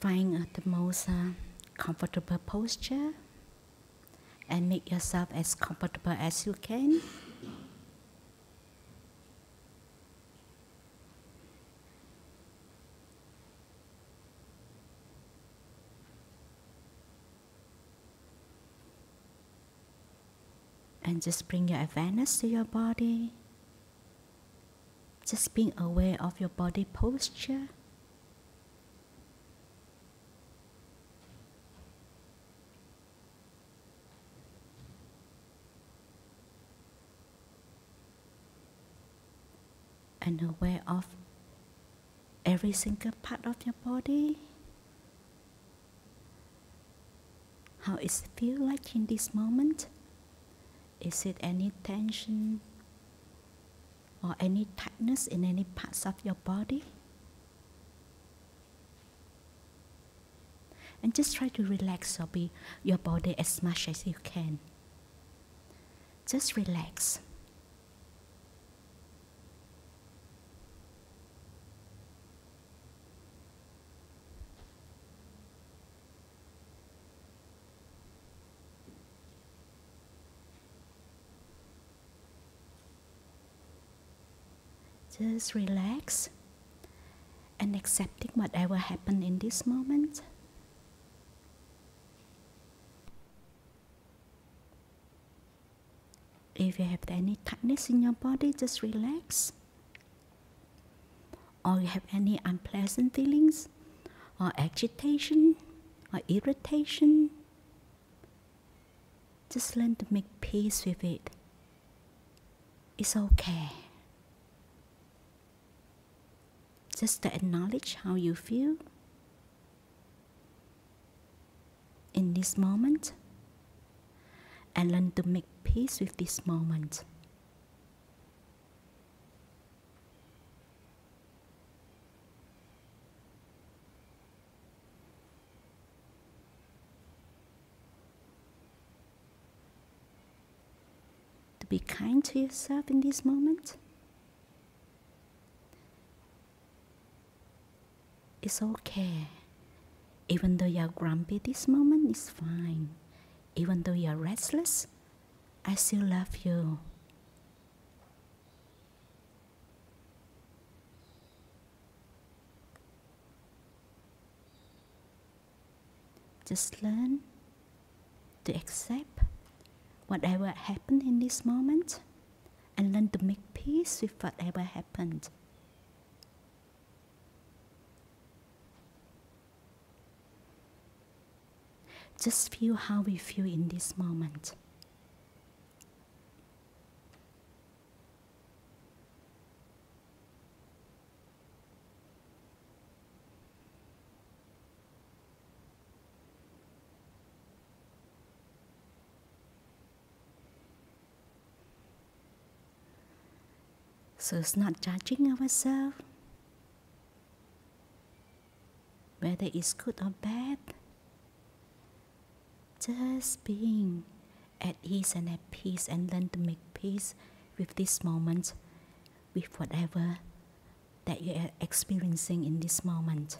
Find uh, the most uh, comfortable posture and make yourself as comfortable as you can. Just bring your awareness to your body. Just being aware of your body posture. and aware of every single part of your body. How it feel like in this moment? Is it any tension or any tightness in any parts of your body? And just try to relax your, be, your body as much as you can. Just relax. Just relax and accepting whatever happened in this moment. If you have any tightness in your body, just relax. Or you have any unpleasant feelings, or agitation, or irritation, just learn to make peace with it. It's okay. Just to acknowledge how you feel in this moment and learn to make peace with this moment. To be kind to yourself in this moment. It's okay. Even though you're grumpy this moment, it's fine. Even though you're restless, I still love you. Just learn to accept whatever happened in this moment and learn to make peace with whatever happened. Just feel how we feel in this moment. So it's not judging ourselves, whether it's good or bad just being at ease and at peace and learn to make peace with this moment, with whatever that you are experiencing in this moment.